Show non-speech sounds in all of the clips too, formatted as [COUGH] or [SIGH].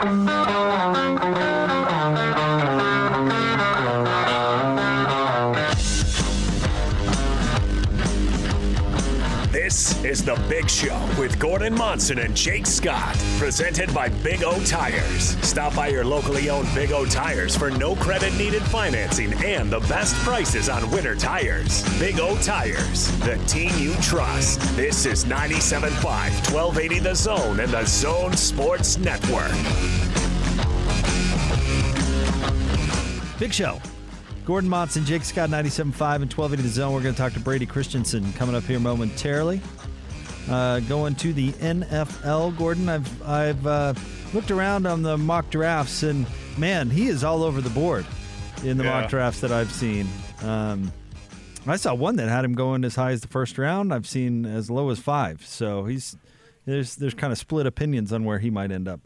This is The Big Show with Gordon Monson and Jake Scott, presented by Big O Tires. Stop by your locally owned Big O Tires for no credit needed financing and the best prices on winter tires. Big O Tires, the team you trust. This is 97.5, 1280 The Zone and The Zone Sports Network. Big show. Gordon Monson, Jake Scott, 97.5 and 1280 The Zone. We're going to talk to Brady Christensen coming up here momentarily. Uh, going to the NFL, Gordon. I've I've uh, looked around on the mock drafts, and man, he is all over the board in the Yeah. mock drafts that I've seen. Um, I saw one that had him going as high as the first round. I've seen as low as five. So he's there's there's kind of split opinions on where he might end up.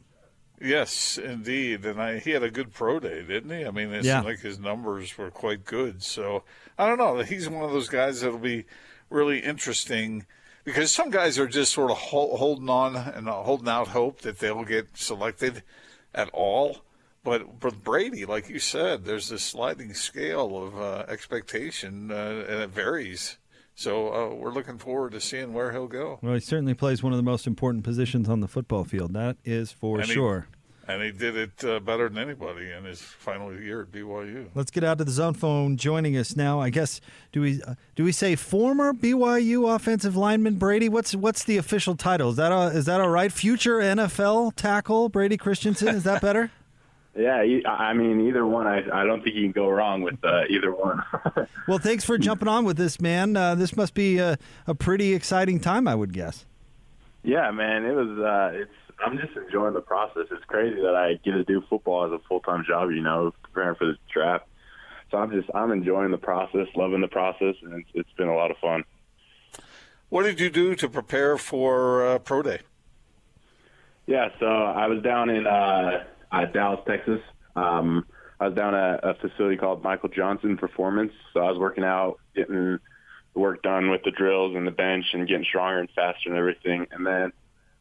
Yes, indeed. And I, he had a good pro day, didn't he? I mean, it Yeah. seemed like his numbers were quite good. So I don't know. He's one of those guys that'll be really interesting because some guys are just sort of hol- holding on and uh, holding out hope that they'll get selected at all. But but Brady, like you said, there's this sliding scale of uh, expectation, uh, and it varies. So uh, we're looking forward to seeing where he'll go. Well, he certainly plays one of the most important positions on the football field. That is for And he- sure. And he did it uh, better than anybody in his final year at BYU. Let's get out to the zone phone. Joining us now, I guess. Do we uh, do we say former BYU offensive lineman Brady? What's what's the official title? Is that a, is that all right? Future NFL tackle Brady Christensen? Is that better? [LAUGHS] Yeah, I mean, either one. I, I don't think you can go wrong with uh, either one. [LAUGHS] well, thanks for jumping on with this, man. Uh, this must be a, a pretty exciting time, I would guess. yeah, man, it was. Uh, it's. I'm just enjoying the process. It's crazy that I get to do football as a full time job. You know, preparing for this draft. So I'm just. I'm enjoying the process, loving the process, and it's, it's been a lot of fun. What did you do to prepare for uh, pro day? Yeah, so I was down in uh, uh, Dallas, Texas. Um, I was down at a facility called Michael Johnson Performance. So I was working out, getting the work done with the drills and the bench, and getting stronger and faster and everything. And then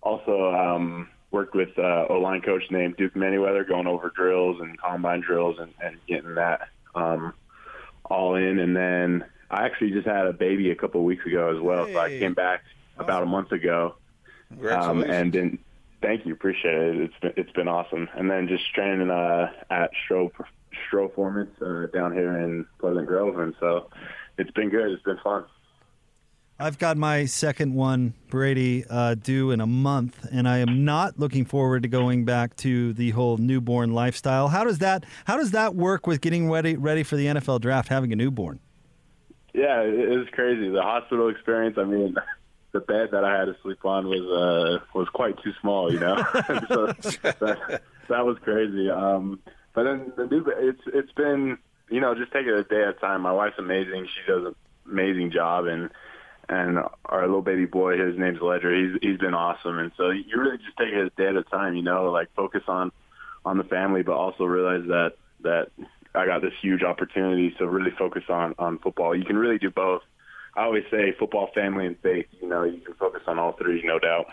also um, worked with uh, O line coach named Duke Manyweather, going over drills and combine drills and, and getting that um, all in. And then I actually just had a baby a couple of weeks ago as well. So I came back about a month ago. Um, and then, thank you, appreciate it. It's been it's been awesome. And then just training uh, at Stro Stroformance uh, down here in Pleasant Grove, and so it's been good. It's been fun. I've got my second one, Brady, uh, due in a month, and I am not looking forward to going back to the whole newborn lifestyle. How does that How does that work with getting ready ready for the NFL draft, having a newborn? Yeah, it, was crazy. The hospital experience. I mean, the bed that I had to sleep on was uh, was quite too small. You know, [LAUGHS] so that, that was crazy. Um, but then the new, it's it's been you know just take it a day at a time. My wife's amazing. She does an amazing job, and and our little baby boy, his name's Ledger. He's he's been awesome, and so you really just take it day at a time. You know, like focus on on the family, but also realize that that I got this huge opportunity to really focus on on football. You can really do both. I always say football, family, and faith. You know, you can focus on all three, no doubt.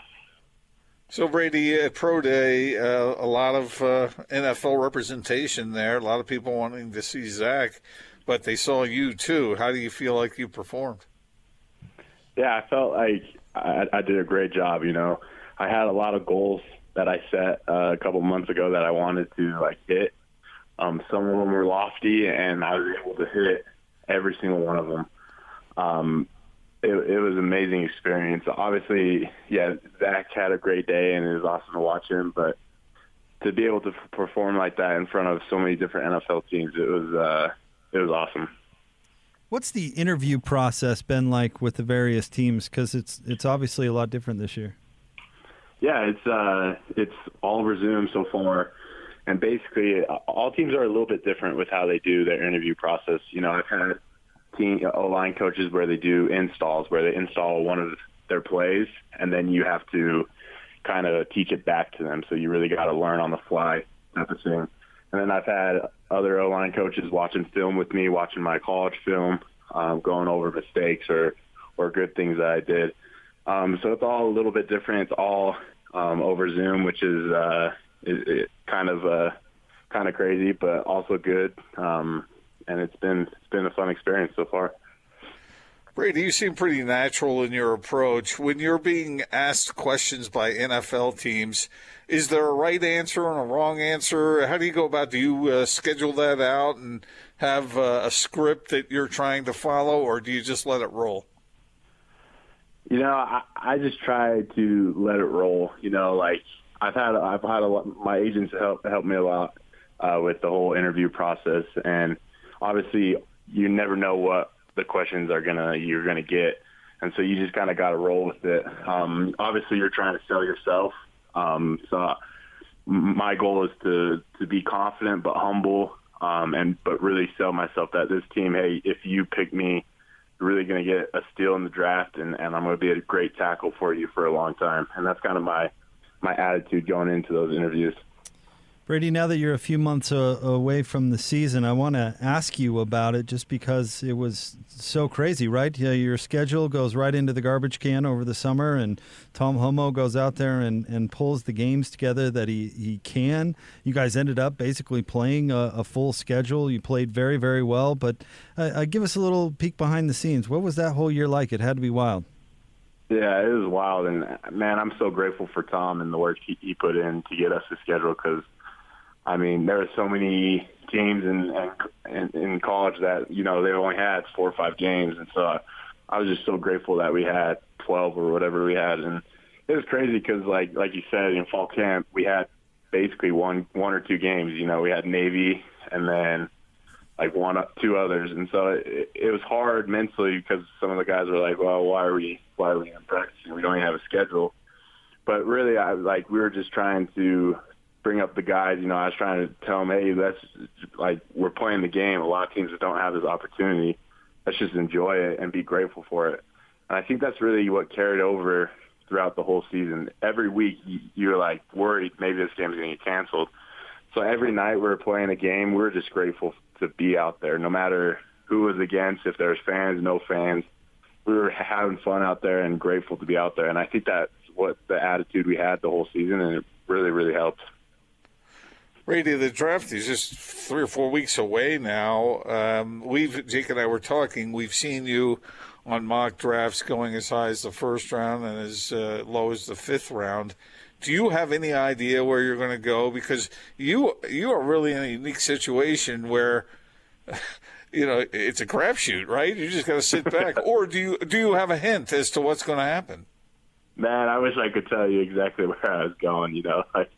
So Brady at pro day, uh, a lot of uh, NFL representation there. A lot of people wanting to see Zach, but they saw you too. How do you feel like you performed? Yeah, I felt like I, I did a great job. You know, I had a lot of goals that I set uh, a couple months ago that I wanted to like hit. Um, some of them were lofty, and I was able to hit every single one of them. Um, it, it was an amazing experience. Obviously, yeah, Zach had a great day, and it was awesome to watch him. But to be able to perform like that in front of so many different NFL teams, it was uh, it was awesome. What's the interview process been like with the various teams? Because it's it's obviously a lot different this year. Yeah, it's uh, it's all over Zoom so far, and basically uh, all teams are a little bit different with how they do their interview process. You know, I've had team O line coaches where they do installs, where they install one of their plays, and then you have to kind of teach it back to them. So you really got to learn on the fly type of thing. And then I've had other O line coaches watching film with me, watching my college film, um, going over mistakes or or good things that I did. Um, so it's all a little bit different. It's all um, over Zoom, which is uh, it, it kind of uh, kind of crazy, but also good. Um, and it's been it's been a fun experience so far. Brady, you seem pretty natural in your approach. When you're being asked questions by NFL teams, is there a right answer and a wrong answer? How do you go about? Do you uh, schedule that out and have uh, a script that you're trying to follow, or do you just let it roll? You know, I, I just try to let it roll. You know, like I've had I've had a lot, my agents help help me a lot uh, with the whole interview process, and obviously you never know what the questions are gonna you're gonna get, and so you just kind of got to roll with it. Um, obviously, you're trying to sell yourself, um, so my goal is to to be confident but humble, um, and but really sell myself that this team, hey, if you pick me, you're really to get a steal in the draft, and, and I'm to be a great tackle for you for a long time, and that's kind of my my attitude going into those interviews. Brady, now that you're a few months uh, away from the season, I want to ask you about it just because it was so crazy, right? Yeah, your schedule goes right into the garbage can over the summer, and Tom Holmoe goes out there and, and pulls the games together that he, he can. You guys ended up basically playing a, a full schedule. You played very, very well, but uh, uh, give us a little peek behind the scenes. What was that whole year like? It had to be wild. Yeah, it was wild, and man, I'm so grateful for Tom and the work he, he put in to get us the schedule because – I mean, there are so many teams in, in in college that you know they only had four or five games, and so I, I was just so grateful that we had twelve or whatever we had, and it was crazy because like like you said in fall camp we had basically one one or two games. You know, we had Navy and then like one up two others, and so it, it was hard mentally because some of the guys were like, "Well, why are we why are we in practice? We don't even have a schedule." But really, I like we were just trying to bring up the guys. You know, I was trying to tell them, hey, let's like we're playing the game. A lot of teams that don't have this opportunity. Let's just enjoy it and be grateful for it. And I think that's really what carried over throughout the whole season. Every week you're like worried maybe this game's going to get canceled. So every night we are playing a game, we are just grateful to be out there, no matter who was against, if there's fans, no fans. We were having fun out there and grateful to be out there. And I think that's what the attitude we had the whole season, and it really, really helped. Brady, the draft is just three or four weeks away now. Um, we've Jake and I were talking. We've seen you on mock drafts going as high as the first round and as uh, low as the fifth round. Do you have any idea where you're going to go? Because you you are really in a unique situation where, [LAUGHS] you know, it's a crapshoot, right? You just got to sit back. [LAUGHS] or do you do you have a hint as to what's going to happen? Man, I wish I could tell you exactly [LAUGHS] where I was going. You know, like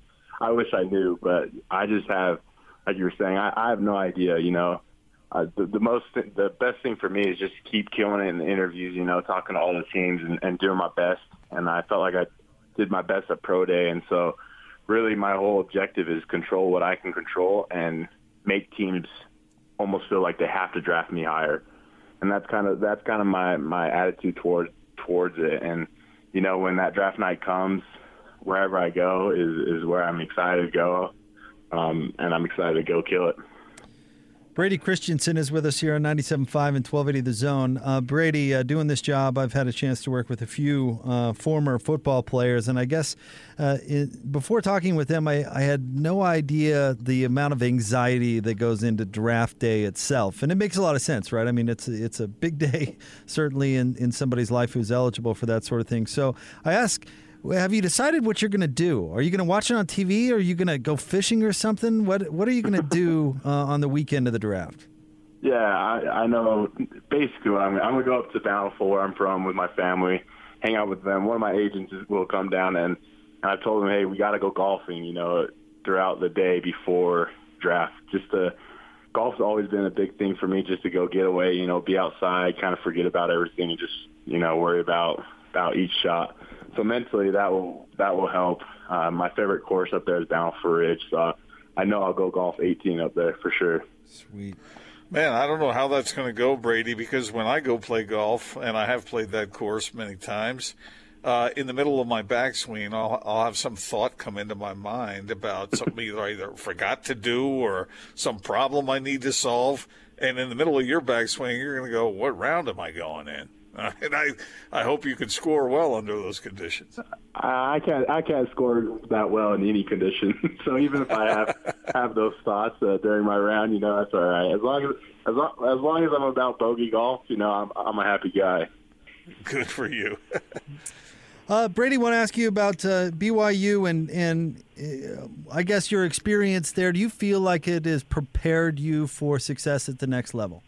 I wish I knew, but I just have, like you were saying, I, I have no idea. You know, uh, the, the most, the best thing for me is just keep killing it in the interviews. You know, talking to all the teams and, and doing my best. And I felt like I did my best at pro day, and so really my whole objective is control what I can control and make teams almost feel like they have to draft me higher. And that's kind of that's kind of my my attitude towards towards it. And you know, when that draft night comes, wherever I go is is where I'm excited to go, um, and I'm excited to go kill it. Brady Christensen is with us here on 97.5 and 1280 The Zone. Uh, Brady, uh, doing this job, I've had a chance to work with a few uh, former football players, and I guess uh, it, before talking with them, I, I, had no idea the amount of anxiety that goes into draft day itself. And it makes a lot of sense, right? I mean, it's, it's a big [LAUGHS] day, certainly in, in somebody's life who's eligible for that sort of thing. So I ask, have you decided what you're going to do? Are you going to watch it on TV? Or are you going to go fishing or something? What What are you going to do [LAUGHS] uh, on the weekend of the draft? Yeah, I, I know. Basically, what I'm, I'm going to go up to Bountiful, where I'm from, with my family, hang out with them. One of my agents will come down, and, and I told them, hey, we got to go golfing. You know, throughout the day before draft, just to golf's always been a big thing for me just to go get away, you know, be outside, kind of forget about everything and just, you know, worry about about each shot so mentally that will that will help. Uh, my favorite course up there is Bountiful Ridge, so I know I'll go golf 18 up there for sure. Sweet. Man, I don't know how that's going to go, Brady, because when I go play golf, and I have played that course many times, uh, in the middle of my backswing, I'll, I'll have some thought come into my mind about [LAUGHS] something either I either forgot to do or some problem I need to solve. And in the middle of your backswing, you're going to go, "What round am I going in?" Uh, [LAUGHS] and I, I hope you can score well under those conditions. I can't I can't score that well in any condition. [LAUGHS] so even if I have [LAUGHS] have those thoughts uh, during my round, you know that's all right. As long as as long, as long as I'm about bogey golf, you know I'm I'm a happy guy. Good for you. uh, Brady, want to ask you about uh, BYU and and uh, I guess your experience there. Do you feel like it has prepared you for success at the next level?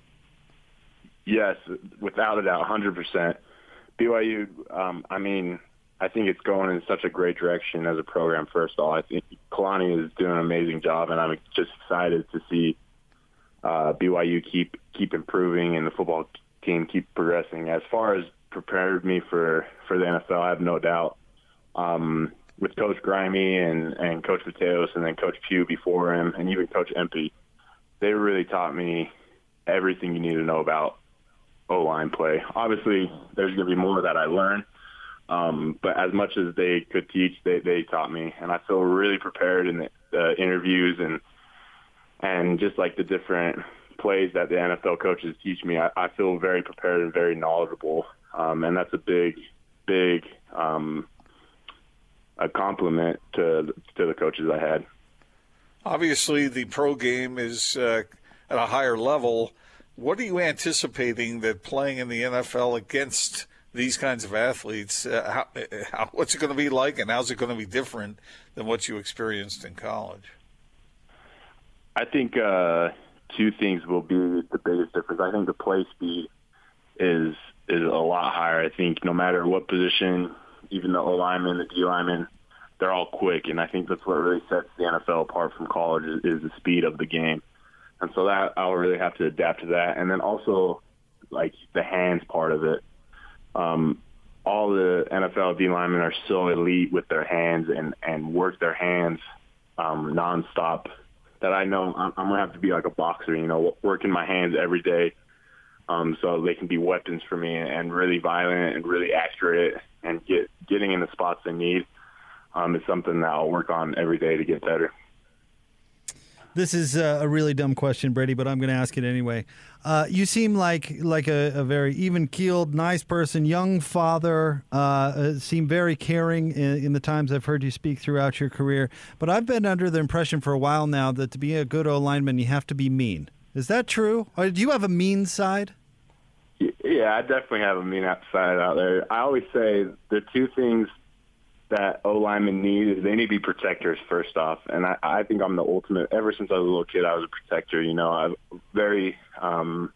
Yes, without a doubt, hundred percent. BYU. Um, I mean, I think it's going in such a great direction as a program. First of all, I think Kalani is doing an amazing job, and I'm just excited to see uh, BYU keep keep improving and the football team keep progressing. As far as prepared me for for the NFL, I have no doubt. Um, with Coach Grimes and and Coach Mateos, and then Coach Pugh before him, and even Coach Empey, they really taught me everything you need to know about O line play. Obviously, there's going to be more that I learn, um, but as much as they could teach, they they taught me, and I feel really prepared in the, the interviews and and just like the different plays that the NFL coaches teach me, I, I feel very prepared and very knowledgeable, um, and that's a big, big um, a compliment to to the coaches I had. Obviously, the pro game is uh, at a higher level. What are you anticipating that playing in the NFL against these kinds of athletes, uh, how, how, what's it going to be like, and how's it going to be different than what you experienced in college? I think uh, two things will be the biggest difference. I think the play speed is is a lot higher. I think no matter what position, even the O lineman, the D lineman, they're all quick, and I think that's what really sets the NFL apart from college is, is the speed of the game. And so that I'll really have to adapt to that, and then also like the hands part of it. Um, all the NFL D linemen are so elite with their hands and and work their hands um, nonstop that I know I'm, I'm gonna have to be like a boxer, you know, working my hands every day, um, so they can be weapons for me and really violent and really accurate and get getting in the spots they need. Um, is something that I'll work on every day to get better. This is a really dumb question, Brady, but I'm going to ask it anyway. Uh, you seem like like a, a very even keeled, nice person, young father. Uh, uh, seem very caring in, in, the times I've heard you speak throughout your career. But I've been under the impression for a while now that to be a good O lineman, you have to be mean. Is that true? Or do you have a mean side? Yeah, I definitely have a mean side out there. I always say the two things that O linemen need is they need to be protectors first off, and I, I think I'm the ultimate. Ever since I was a little kid, I was a protector. You know, I very um,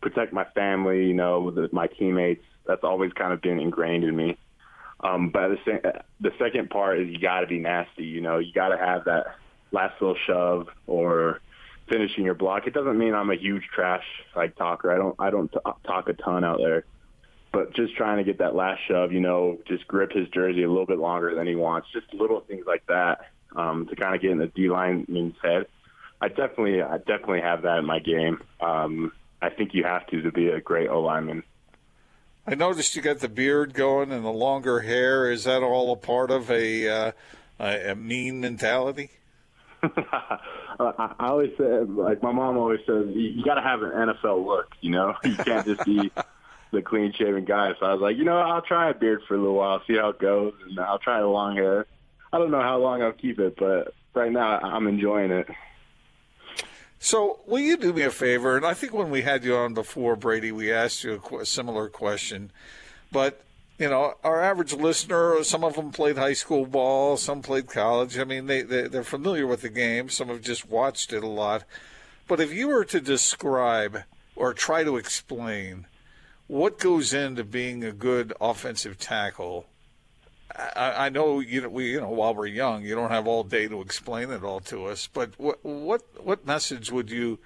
protect my family. You know, the, my teammates. That's always kind of been ingrained in me. Um, but the, the second part is you got to be nasty. You know, you got to have that last little shove or finishing your block. It doesn't mean I'm a huge trash like talker. I don't I don't t- talk a ton out there but just trying to get that last shove, you know, just grip his jersey a little bit longer than he wants, just little things like that um, to kind of get in the D lineman's head. I definitely, I definitely have that in my game. Um, I think you have to to be a great O lineman. I noticed you got the beard going and the longer hair. Is that all a part of a uh, a mean mentality? [LAUGHS] I always say, like my mom always says, you, you got to have an NFL look. You know, you can't just be [LAUGHS] the clean shaven guy. So I was like, you know, I'll try a beard for a little while, see how it goes, and I'll try the long hair. I don't know how long I'll keep it, but right now I'm enjoying it. So, will you do me a favor? And I think when we had you on before, Brady, we asked you a similar question. But, you know, our average listener, some of them played high school ball, some played college. I mean, they, they, they're familiar with the game, some have just watched it a lot. But if you were to describe or try to explain what goes into being a good offensive tackle? I, I know you know, we you know while we're young, you don't have all day to explain it all to us. But what what what message would you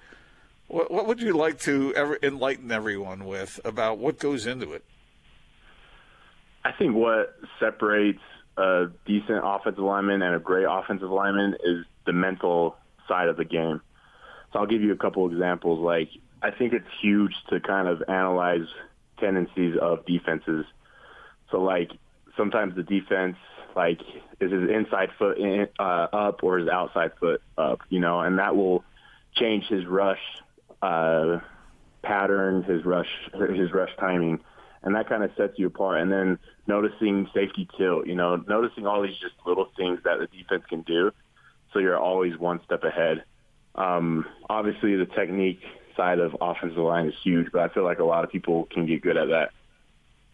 what, what would you like to ever enlighten everyone with about what goes into it? I think what separates a decent offensive lineman and a great offensive lineman is the mental side of the game. So I'll give you a couple examples. Like I think it's huge to kind of analyze tendencies of defenses. So like sometimes the defense like is his inside foot in, uh, up or his outside foot up, you know, and that will change his rush uh, pattern, his rush his rush timing, and that kind of sets you apart. And then noticing safety tilt, you know, noticing all these just little things that the defense can do, so you're always one step ahead. Um, obviously, the technique side of offensive line is huge, but I feel like a lot of people can get good at that.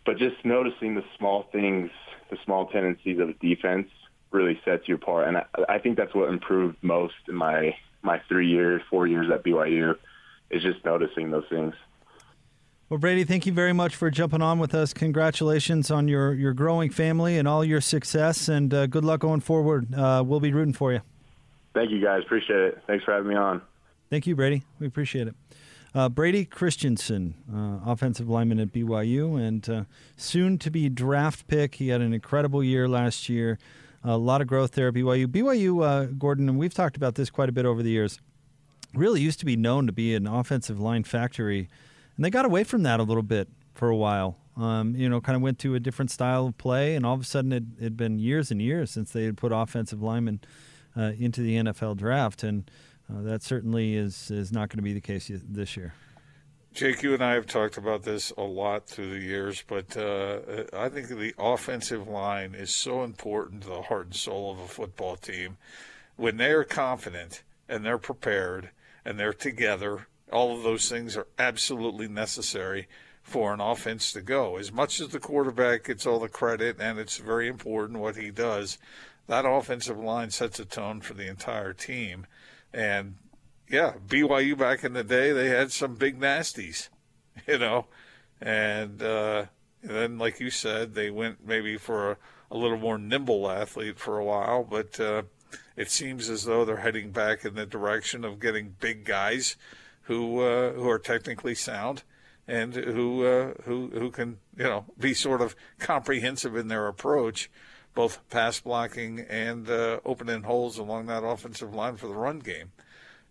But just noticing the small things, the small tendencies of the defense really sets you apart. And I, I think that's what improved most in my, my three years, four years at BYU is just noticing those things. Well, Brady, thank you very much for jumping on with us. Congratulations on your, your growing family and all your success, and uh, good luck going forward. Uh, we'll be rooting for you. Thank you, guys. Appreciate it. Thanks for having me on. Thank you, Brady. We appreciate it. Uh, Brady Christensen, uh, offensive lineman at BYU, and uh, soon to be draft pick. He had an incredible year last year. A lot of growth there at BYU. BYU, uh, Gordon, and we've talked about this quite a bit over the years, really used to be known to be an offensive line factory, and they got away from that a little bit for a while. Um, you know, kind of went to a different style of play, and all of a sudden it had been years and years since they had put offensive linemen uh, into the NFL draft, and uh, that certainly is is not going to be the case this year. Jake, you and I have talked about this a lot through the years, but uh, I think the offensive line is so important to the heart and soul of a football team. When they are confident and they're prepared and they're together, all of those things are absolutely necessary for an offense to go. As much as the quarterback gets all the credit, and it's very important what he does, that offensive line sets a tone for the entire team. And yeah, BYU back in the day, they had some big nasties, [LAUGHS] you know, and, uh, then, like you said, they went maybe for a, a little more nimble athlete for a while, but uh, it seems as though they're heading back in the direction of getting big guys who uh, who are technically sound and who uh, who who can you know be sort of comprehensive in their approach both pass blocking and uh, opening holes along that offensive line for the run game.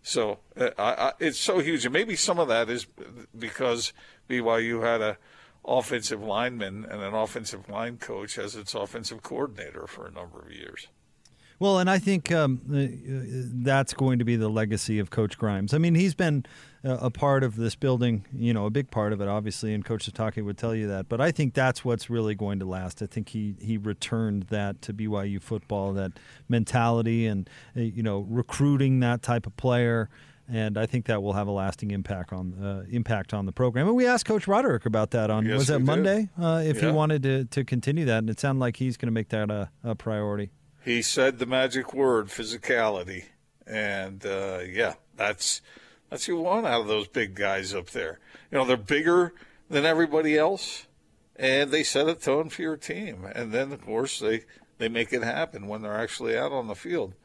So uh, I, it's so huge, and maybe some of that is because BYU had a offensive lineman and an offensive line coach as its offensive coordinator for a number of years. Well, and I think um, uh, that's going to be the legacy of Coach Grimes. I mean, he's been a part of this building, you know, a big part of it, obviously, and Coach Sitake would tell you that. But I think that's what's really going to last. I think he, he returned that to BYU football, that mentality and, uh, you know, recruiting that type of player. And I think that will have a lasting impact on uh, impact on the program. And we asked Coach Roderick about that on yes, was that Monday uh, if yeah. he wanted to, to continue that, and it sounded like he's going to make that a, a priority he said the magic word physicality. And uh, yeah that's that's you want out of those big guys up there. You know they're bigger than everybody else and they set a tone for your team. And then of course they they make it happen when they're actually out on the field.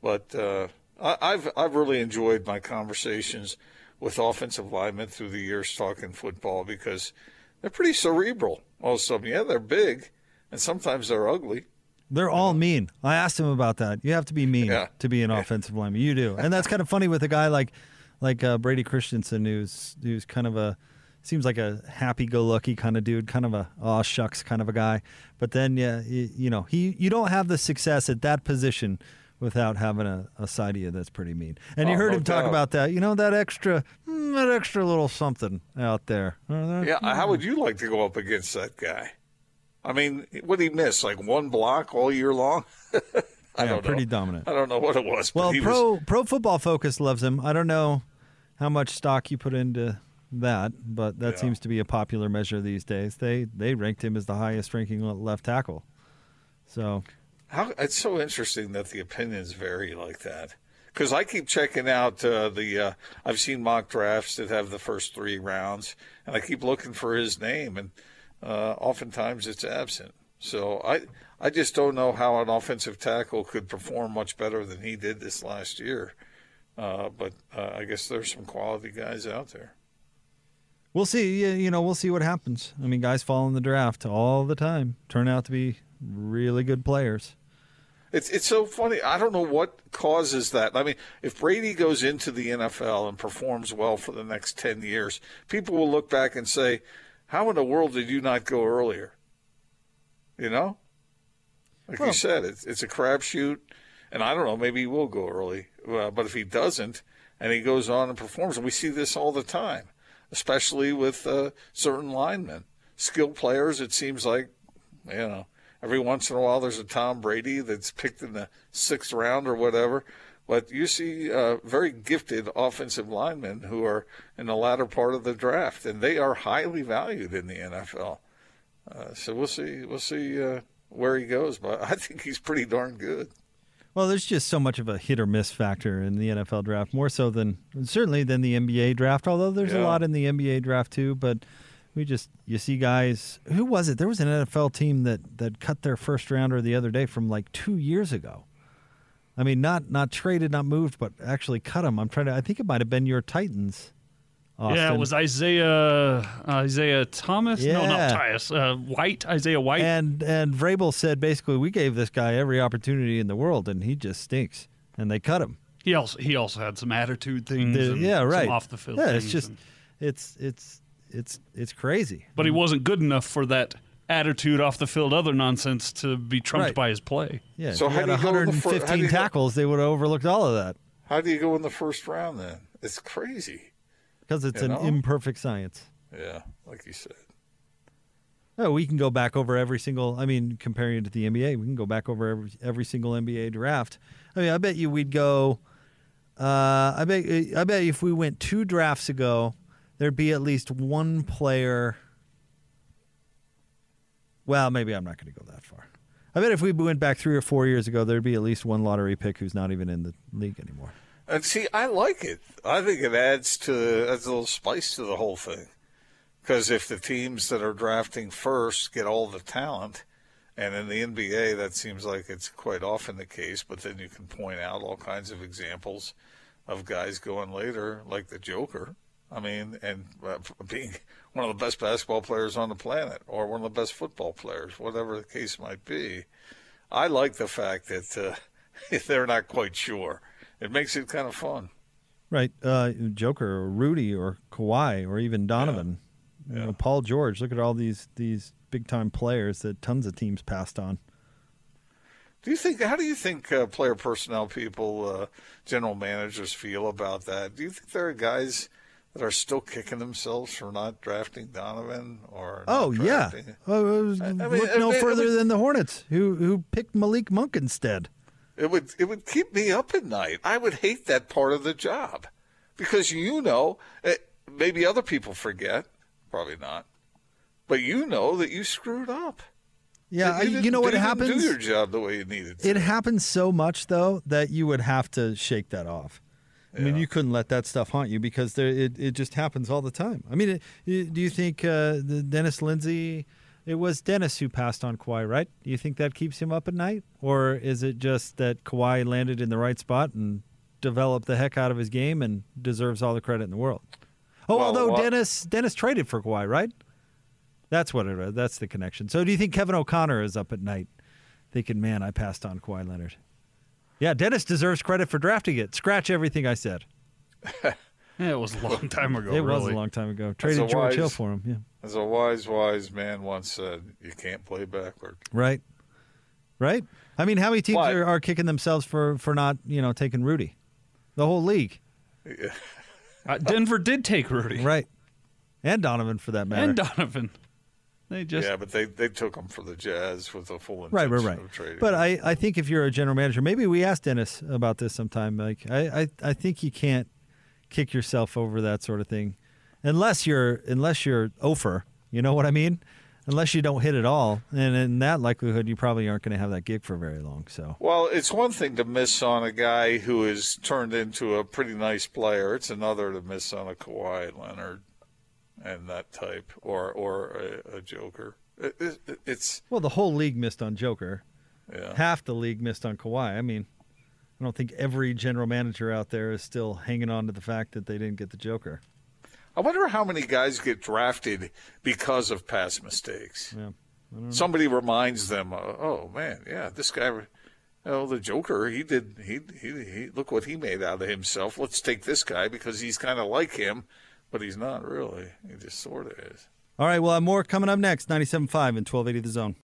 But uh, I, I've I've really enjoyed my conversations with offensive linemen through the years talking football because they're pretty cerebral most of them yeah they're big and sometimes they're ugly they're all mean. I asked him about that. You have to be mean yeah. to be an offensive lineman. You do, and that's kind of funny with a guy like like uh, Brady Christensen, who's who's kind of a seems like a happy-go-lucky kind of dude, kind of a oh shucks kind of a guy. But then, yeah, you, you know, he you don't have the success at that position without having a, a side of you that's pretty mean. And oh, you heard no him talk about that. You know that extra mm, that extra little something out there. Uh, Yeah, how would you like to go up against that guy? I mean, what did he miss? Like one block all year long? [LAUGHS] I yeah, don't know. pretty dominant. I don't know what it was. Well, pro was, Pro Football Focus loves him. I don't know how much stock you put into that, but that Yeah. seems to be a popular measure these days. They they ranked him as the highest ranking left tackle. So how, it's so interesting that the opinions vary like that. Because I keep checking out uh, the. Uh, I've seen mock drafts that have the first three rounds, and I keep looking for his name, and uh, oftentimes it's absent. So I I just don't know how an offensive tackle could perform much better than he did this last year. Uh, but uh, I guess there's some quality guys out there. we'll see. You you know, we'll see what happens. I mean, guys fall in the draft all the time, turn out to be really good players. It's it's so funny. I don't know what causes that. I mean, if Brady goes into the NFL and performs well for the next ten years, people will look back and say, "How in the world did you not go earlier?" You know, like Well- you said, it's it's a crapshoot, and I don't know. Maybe he will go early, uh, but if he doesn't, and he goes on and performs, and we see this all the time, especially with uh, certain linemen. skill players. It seems like, you know, every once in a while there's a Tom Brady that's picked in the sixth round or whatever. But you see uh, very gifted offensive linemen who are in the latter part of the draft, and they are highly valued in the NFL. Uh, so we'll see. We'll see uh, where he goes, but [LAUGHS] I think he's pretty darn good. Well, there's just so much of a hit or miss factor in the NFL draft, more so than certainly than the NBA draft. Although there's Yeah. a lot in the NBA draft too, but we just you see guys. Who was it? There was an NFL team that that cut their first rounder the other day from like two years ago. I mean, not not traded, not moved, but actually cut him. I'm trying to. I think it might have been your Titans. Austin. Yeah, it was Isaiah Isaiah Thomas. No, not Tyus. Uh, White. Isaiah White. And and Vrabel said basically we gave this guy every opportunity in the world, and he just stinks, and they cut him. he also he also had some attitude things. The- and yeah, some right. Off the field. Yeah, it's just and- it's it's it's it's crazy. but he wasn't good enough for that attitude off the field other nonsense to be trumped Right. by his play. Yeah, So if he had you go in the fir- how 115 go- tackles, they would have overlooked all of that How do you go in the first round then? It's crazy. because it's You an know? imperfect science. Yeah, like you said. Oh, we can go back over every single. I mean, comparing it to the NBA, we can go back over every, every single NBA draft. I mean, I bet you we'd go. Uh, I bet. I bet if we went two drafts ago, there'd be at least one player. Well, maybe I'm not going to go that far. I bet if we went back three or four years ago, there'd be at least one lottery pick who's not even in the league anymore. And see, I like it. I think it adds to adds a little spice to the whole thing. Because if the teams that are drafting first get all the talent, and in the NBA that seems like it's quite often the case, but then you can point out all kinds of examples of guys going later, like the Joker. I mean, and uh, [LAUGHS] being one of the best basketball players on the planet, or one of the best football players, whatever the case might be. I like the fact that uh, [LAUGHS] they're not quite sure. It makes it kind of fun. Right, uh, Joker or Rudy or Kawhi or even Donovan, You Yeah. know, Paul George. Look at all these these big time players that tons of teams passed on. Do you think? How do you think uh, player personnel people, uh, general managers feel about that? Do you think there are guys that are still kicking themselves for not drafting Donovan or? Oh yeah, was- I- I mean, look I no mean- I further than the Hornets, who who picked Malik Monk instead. It would it would keep me up at night. I would hate that part of the job because you know eh, maybe other people forget, probably not, but you know that you screwed up. Yeah, you, didn't- know what you didn't happens. Do your job the way you needed to. It happens so much though that you would have to shake that off. I mean, you couldn't let that stuff haunt you because there, it it just happens all the time. I mean, it, it- do you think uh, the Dennis Lindsay? It was Dennis who passed on Kawhi, right? Do you think that keeps him up at night, or is it just that Kawhi landed in the right spot and developed the heck out of his game and deserves all the credit in the world? Oh, Well, although what- Dennis Dennis traded for Kawhi, right? That's what it. That's the connection. So, do you think Kevin O'Connor is up at night, thinking, "Man, I passed on Kawhi Leonard"? Yeah, Dennis deserves credit for drafting it. Scratch everything I said. [LAUGHS] Yeah, it was a long [LAUGHS] time ago. it was a long time ago. Traded a George Hill for him. Yeah, As a wise, wise man once said, "You can't play backward." right, right. I mean, how many teams are, are kicking themselves for for not you know taking Rudy? The whole league, Uh, Denver did take Rudy right? And Donovan for that matter. and Donovan. They just yeah, but they, they took him for the Jazz with a full Right, intention right, right. of trading. But. I, I think if you're a general manager, maybe we asked Dennis about this sometime. Like I, I, I think you can't kick yourself over that sort of thing, unless you're unless you're over. You know what I mean? Unless you don't hit it all, and in that likelihood, you probably aren't going to have that gig for very long. So Well, it's one thing to miss on a guy who is turned into a pretty nice player. It's another to miss on a Kawhi Leonard and that type, or or a, a Joker. It, it, it's well, the whole league missed on Joker. yeah. Half the league missed on Kawhi. I mean, I don't think every general manager out there is still hanging on to the fact that they didn't get the Joker. I wonder how many guys get drafted because of past mistakes. Yeah. Somebody reminds them, uh, "Oh man, yeah, this guy." Oh, the Joker, he did. He, he he look what he made out of himself. Let's take this guy because he's kind of like him, but he's not really. He just sort of is. All right, well, more coming up next. 97.5 and 1280 The Zone.